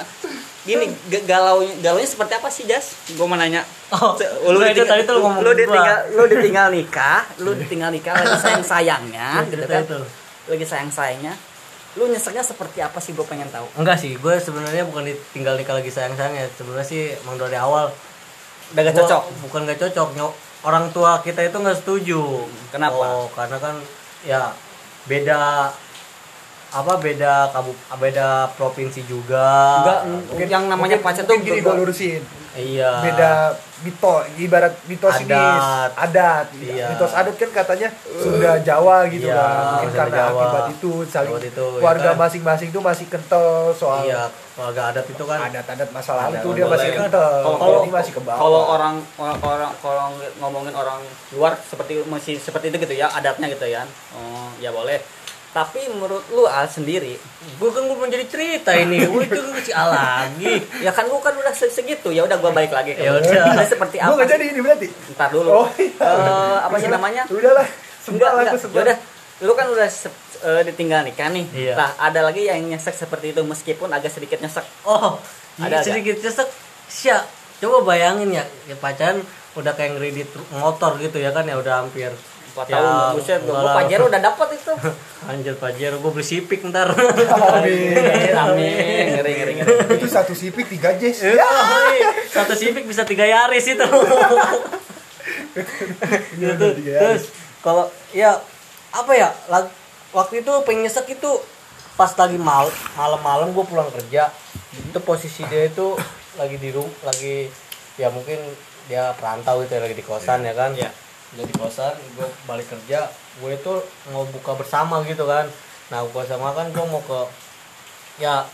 gini galau galaunya seperti apa sih Jas? Gue mau nanya. Oh, lu itu tadi tuh lu ngomong lu gua. ditinggal lu ditinggal nikah lu *laughs* ditinggal nikah lagi sayang sayangnya gitu Cerita kan? itu. lagi sayang sayangnya lu nyeseknya seperti apa sih gue pengen tahu? Enggak sih gue sebenarnya bukan ditinggal nikah lagi sayang sayangnya sebenarnya sih emang dari awal udah gak gua- cocok? bukan gak cocok nyok orang tua kita itu nggak setuju. Kenapa? oh karena kan ya beda apa beda kabu beda provinsi juga. Enggak yang namanya Mungkin- pacar tuh mungkin gini gue lurusin iya. Beda mito ibarat mitos ini Adat. adat Iya. mitos adat kan katanya Sunda Jawa gitu Iya, kan. Mungkin Sunda karena Jawa. akibat itu saling itu, ya keluarga kan? masing-masing tuh masih kental soal iya keluarga adat itu kan. Adat-adat masa lalu Adat tuh dia masih boleh. kental. Kalau- kalau kalau- ini masih ke bawah kalau orang orang orang kalau ngomongin orang luar seperti masih seperti itu gitu ya adatnya gitu ya. Oh ya boleh tapi menurut lu al sendiri gue kan gue menjadi cerita ini. Gue itu si A lagi. Ya kan gua kan udah se- segitu. Ya udah gua balik lagi ke Ya lu. udah. Udah seperti gue apa gak jadi ini berarti? Ntar dulu. Oh, iya. Eh, apa sih namanya? Enggak aku enggak. sebel udah lu kan udah se- eh, ditinggal nikah nih. Iya. nah ada lagi yang nyesek seperti itu meskipun agak sedikit nyesek. Oh Ada ada sedikit cesek siap coba bayangin ya, ya pacaran udah kayak ngeridit motor gitu ya kan ya udah hampir 4 Ya, tahun buset gua pajero udah dapet itu. *laughs* Anjir pajero gue beli sipik ntar. Amin. *laughs* amin. Ngeri ngeri ngeri itu satu sipik tiga jazz Ya, ya satu sipik bisa tiga yaris itu. *laughs* Gitu Tiga terus kalau ya apa ya lag- waktu itu pengen nyesek itu pas lagi mal malam-malam gue pulang kerja itu posisi dia itu lagi di rumah lagi ya mungkin dia perantau itu ya, lagi di kosan ya kan. Iya. Dia di kosan gue balik kerja gue itu mau buka bersama gitu kan nah buka bersama kan gue mau ke ya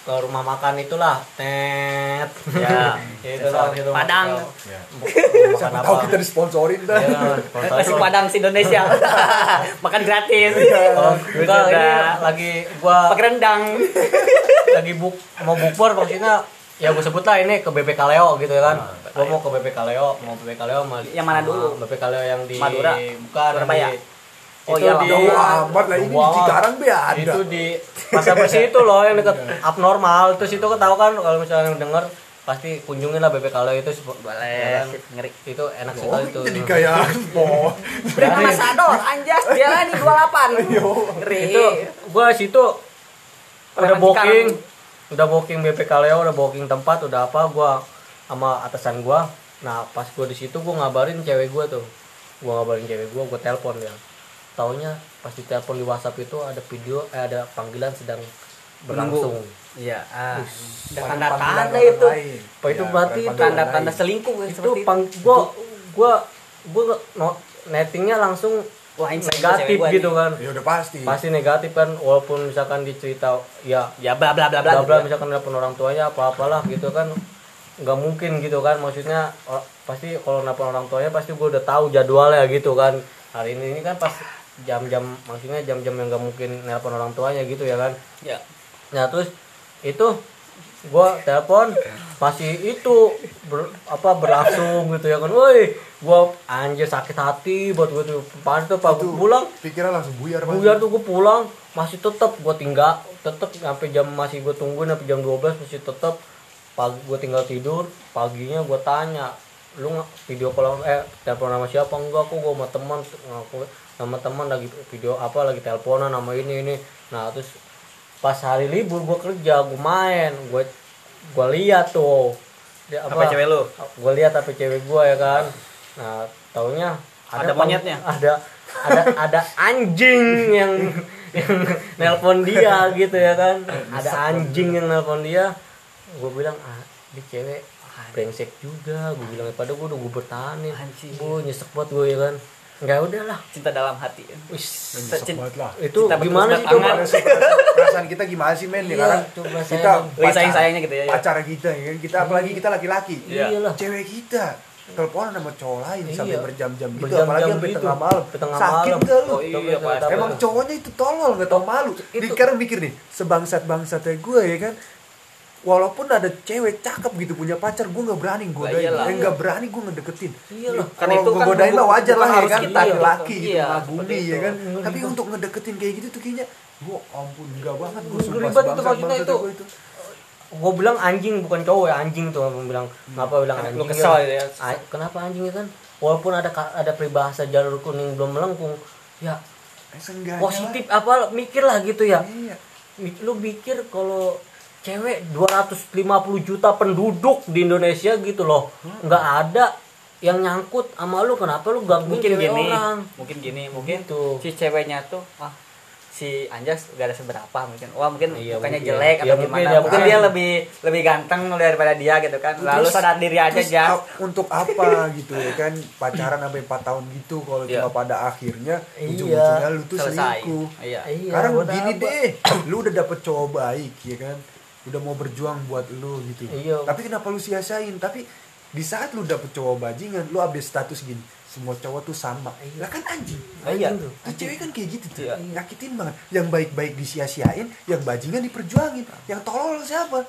ke rumah makan itulah tet Ya. *laughs* ya itu lah gitu Padang. Ya. makan tahu kita disponsorin dah Ya, Nasi Padang si Indonesia. *laughs* Makan gratis. Oh, Duit enggak, ini udah. lagi gua Pakai rendang. lagi buk mau bukber maksudnya ya gue sebut lah ini ke BP Kaleo gitu ya kan gue mau ke BP Kaleo mau BP Kaleo sama Yang mana dulu? BP Kaleo yang di Madura? bukan Surabaya? di, Oh, itu iya, di jauh amat lah ini di Cikarang be ada itu di pasar bersih *laughs* itu loh yang dekat abnormal terus itu kan tahu kan kalau misalnya yang denger pasti kunjungin lah BP Kaleo itu sepo- ya Boleh. kan? Ngeri. itu enak oh sekali itu jadi kayak *laughs* po Brand ambassador anjas dia nih 28. Ngeri. itu gua situ udah booking. Udah booking BP Kaleo udah booking tempat udah apa gua sama atasan gua. Nah pas gua di situ gua ngabarin cewek gua tuh. Gua ngabarin cewek gua gua telepon ya taunya pas di telepon di WhatsApp itu ada video eh ada panggilan sedang berlangsung. Iya, ah. Tanda-tanda itu. lain. Apa itu Ya, berarti Tanda-tanda selingkuh itu seperti pang gua gua gua no, nettingnya langsung Wah, ini negatif gua gitu nih. kan ya udah pasti pasti negatif kan walaupun misalkan dicerita ya Ya bla bla bla bla. bla bla gitu ya. misalkan nelpon orang tuanya apa apalah gitu kan nggak mungkin gitu kan maksudnya pasti kalau nelpon orang tuanya pasti gue udah tahu jadwalnya gitu kan hari ini ini kan pas jam-jam maksudnya jam-jam yang nggak mungkin nelpon orang tuanya gitu ya kan Ya. nah terus itu gua telepon masih itu ber- apa berlangsung gitu ya kan woi gua anjir sakit hati buat gua tuh. Pas tuh pas gua pulang pikiran langsung buyar buyar tuh gua pulang masih tetep gua tinggal tetep sampai jam masih gua tungguin sampai jam 12 masih tetep. Pagi gua tinggal tidur paginya gua tanya lu nggak video call eh telepon sama siapa? Enggak kok gua sama teman ngaku sama teman lagi video apa lagi teleponan sama ini ini. Nah terus pas hari libur gua kerja gua main gua gua lihat tuh. Dia Apa cewek lu? gue lihat apa cewek gue ya kan nah taunya Ada pang- monyetnya? ada ada ada anjing yang yang nelpon dia gitu ya kan? Ada anjing yang nelpon dia. Gue bilang ah ini cewek brengsek juga. Gue bilang pada gue udah gue bertahanin gue nyesek banget gue ya kan? Nggak udahlah. Cinta dalam hati. Wis, Nyesek Cin- banget lah. itu Kita gimana sih? coba perasaan kita gimana sih men ya Iya, kan? coba kita sayang sayangnya gitu ya, ya. pacar kita ya kan? Kita apalagi kita laki-laki. Iya. Iyalah. cewek kita teleponan sama cowok lain Iya. sampai berjam-jam gitu Berjam-jam apalagi sampai gitu. tengah malam tengah sakit malam. gak lu Oh iya, pasti. Emang cowoknya itu tolol nggak tau malu. Itu- sekarang mikir nih, sebangsat bangsatnya gue ya kan. Walaupun ada cewek cakep gitu punya pacar, gue nggak berani godain. iyalah. Eh nggak berani gue ngedeketin. Iyalah. Kan Kalau itu kan mah bukan- wajar lah bukan ya kan. kita, laki-laki gitu iya, ngagumi ya kan. Tapi untuk ngedeketin kayak gitu tuh kayaknya, gue ampun enggak banget gue sumpah Ribet itu sebangsat maksudnya itu. Gue bilang anjing bukan cowok ya anjing tuh gue bilang. Kenapa bilang Lu anjing kesel gitu ya. A- kenapa anjing ya kan? Walaupun ada ada peribahasa jalur kuning belum melengkung ya. Eh, seenggaknya positif apa mikir lah gitu ya. Lah. Iya. Lu pikir kalau cewek 250 juta penduduk di Indonesia gitu loh. Nggak ada yang nyangkut sama lu kenapa lu gangguin mungkin cewek gini orang? mungkin gini mungkin Gitu. si ceweknya tuh ah si Anjas gak ada seberapa mungkin wah mungkin Iya, mukanya mungkin. jelek Iya, atau mungkin, gimana ya, mungkin mungkin. dia lebih lebih ganteng daripada dia gitu kan lalu Terus- sadar diri aja ap- untuk apa gitu ya kan pacaran sampai 4 tahun gitu kalau Iya. cuma pada akhirnya Iya. ujung-ujungnya lu tuh selesai selingkuh iya Iya, sekarang buat gini apa? deh lu udah dapet cowok baik ya kan udah mau berjuang buat lu gitu Iya. tapi kenapa lu sia-siain tapi di saat lu dapet cowok bajingan lu update status gini semua cowok tuh sama. Iya. lah kan anjing. Iya. Anjing tuh. Cewek kan kayak gitu tuh Iya. nyakitin banget. Yang baik-baik disia-siain yang bajingan diperjuangin. Yang tolol siapa?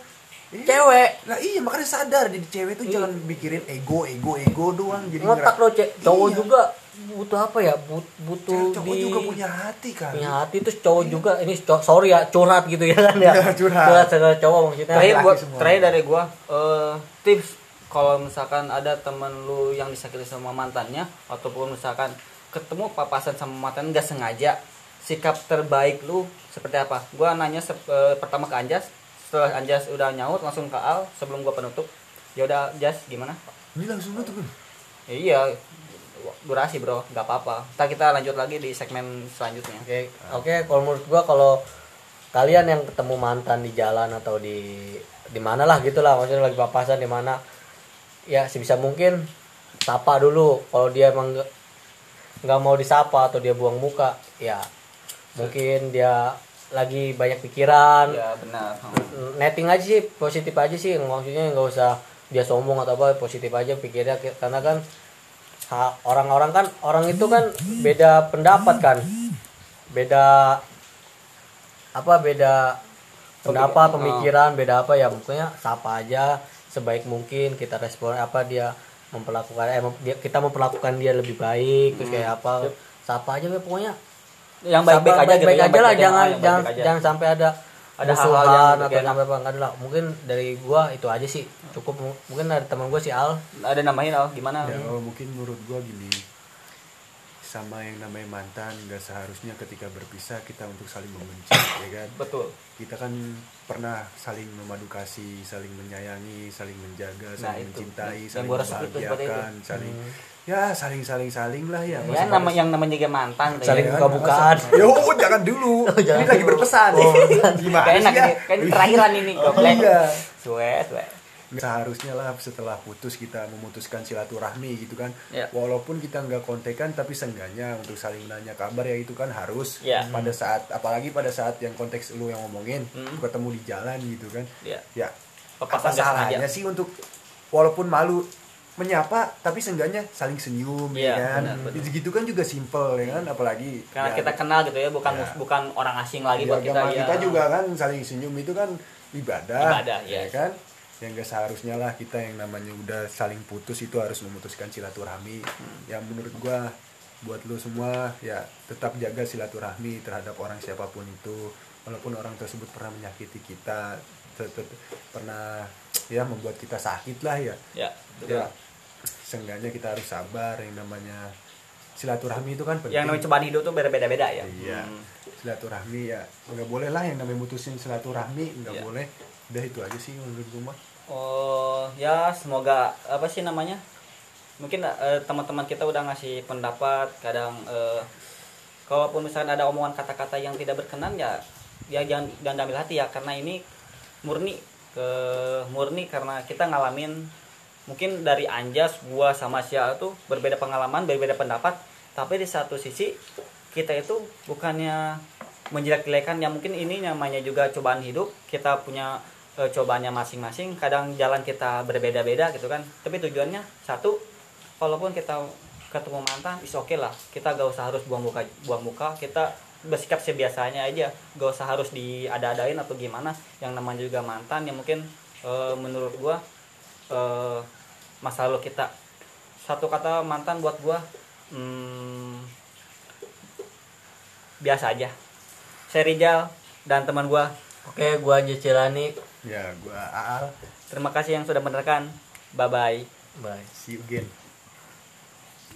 Iya. cewek. Lah iya makanya sadar jadi cewek tuh Iya. jangan mikirin ego ego ego doang. Jadi ngera- lo cek. Cowok Iya. juga butuh apa ya? But- butuh Cewek- cowok di juga punya hati kan? Punya hati terus cowok juga ini sorry ya curhat gitu ya kan ya. Iya, curhat. curhat cowok maksudnya. Terakhir gua terakhir dari gua eh, tips kalau misalkan ada temen lu yang disakiti sama mantannya ataupun misalkan ketemu papasan sama mantan nggak sengaja sikap terbaik lu seperti apa? Gua nanya sep- eh, pertama ke Anjas setelah Anjas udah nyaut langsung ke Al sebelum gua penutup. Ya udah Jas gimana? Ini langsung tuh kan Ya, iya durasi bro nggak apa-apa. Ntar kita lanjut lagi di segmen selanjutnya. Oke oke kalau menurut gua kalau kalian yang ketemu mantan di jalan atau di di mana lah gitulah. Maksudnya lagi papasan di mana ya sebisa mungkin sapa dulu. Kalau dia emang nggak mau disapa atau dia buang muka ya mungkin dia lagi banyak pikiran. Ya benar. Netting aja sih positif aja sih. Maksudnya nggak usah dia sombong atau apa positif aja pikirnya. Karena kan orang-orang kan orang itu kan beda pendapat kan. Beda apa beda pendapat Pemikiran. pemikiran beda apa ya pokoknya sapa aja sebaik mungkin kita respon apa dia memperlakukan eh, dia, kita memperlakukan dia lebih baik terus kayak apa sapa aja ya, pokoknya. Yang baik-baik aja gitu baik-baik yang aja lah jangan jangan jangan sampai ada Ada hal-hal yang atau sampai apa enggak ada lah. Mungkin dari gua itu aja sih cukup. Mungkin ada teman gua si Al. Ada nambahin Al gimana? Ya mungkin menurut gua gini sama yang namanya mantan gak seharusnya ketika berpisah kita untuk saling membenci ya kan betul kita kan pernah saling memadu kasih, saling menyayangi, saling menjaga, Nah, saling itu. mencintai, Yang saling itu seperti membahagiakan, itu. saling ya saling saling saling lah ya. ya nama pada- yang namanya juga mantan tuh Saling ya. buka-bukaan. Yo, jangan dulu. *laughs* jangan ini lagi dulu. berpesan. Oh, *laughs* Gimana Kayak enak ya? ini kan terakhiran ini *laughs* goblok Iya. suwe suwe Seharusnya lah setelah putus kita memutuskan silaturahmi gitu kan. Ya. Walaupun kita nggak kontekan tapi seenggaknya untuk saling nanya kabar ya itu kan harus Ya. pada saat apalagi pada saat yang konteks lu yang ngomongin Hmm. ketemu di jalan gitu kan. ya Ya Papasan apa salahnya sih untuk walaupun malu menyapa tapi seenggaknya saling senyum Iya, ya kan benar, benar. itu gitu kan juga simple ya kan apalagi karena ya, kita kenal gitu ya bukan Ya. bukan orang asing lagi di buat kita ya kita juga kan saling senyum itu kan ibadah, Ibadah, ya yes. kan yang gak seharusnya lah kita yang namanya udah saling putus itu harus memutuskan silaturahmi Hmm. yang menurut gua buat lu semua ya tetap jaga silaturahmi terhadap orang siapa pun itu walaupun orang tersebut pernah menyakiti kita pernah ya membuat kita sakit lah ya ya betul. ya seenggaknya kita harus sabar yang namanya silaturahmi itu kan penting yang namanya cobaan hidup tuh beda-beda ya Iya. Hmm. Silaturahmi ya nggak boleh lah yang namanya mutusin silaturahmi nggak Iya. boleh. Udah itu aja sih menurut gue mah. Oh ya semoga apa sih namanya mungkin eh, teman-teman kita udah ngasih pendapat kadang eh, kalaupun misalnya ada omongan kata-kata yang tidak berkenan ya ya jangan jangan diambil hati ya karena ini murni ke murni karena kita ngalamin mungkin dari Anjas gua sama Sia tuh berbeda pengalaman berbeda pendapat tapi di satu sisi kita itu bukannya menjelek-jelekan ya mungkin ini namanya juga cobaan hidup kita punya eh, cobaannya masing-masing kadang jalan kita berbeda-beda gitu kan. Tapi tujuannya satu walaupun kita ketemu mantan is oke lah. Kita gak usah harus buang muka buang muka. Kita bersikap sebiasanya aja. Gak usah harus diada-adain atau gimana. Yang namanya juga mantan yang mungkin eh, menurut gua eh, masa lalu kita. Satu kata mantan buat gua hmm, biasa aja. Saya dan teman gua. Oke, gua Anjas Cilani. Ya gua Aal. terima kasih yang sudah mendengarkan bye bye Bye. See you again.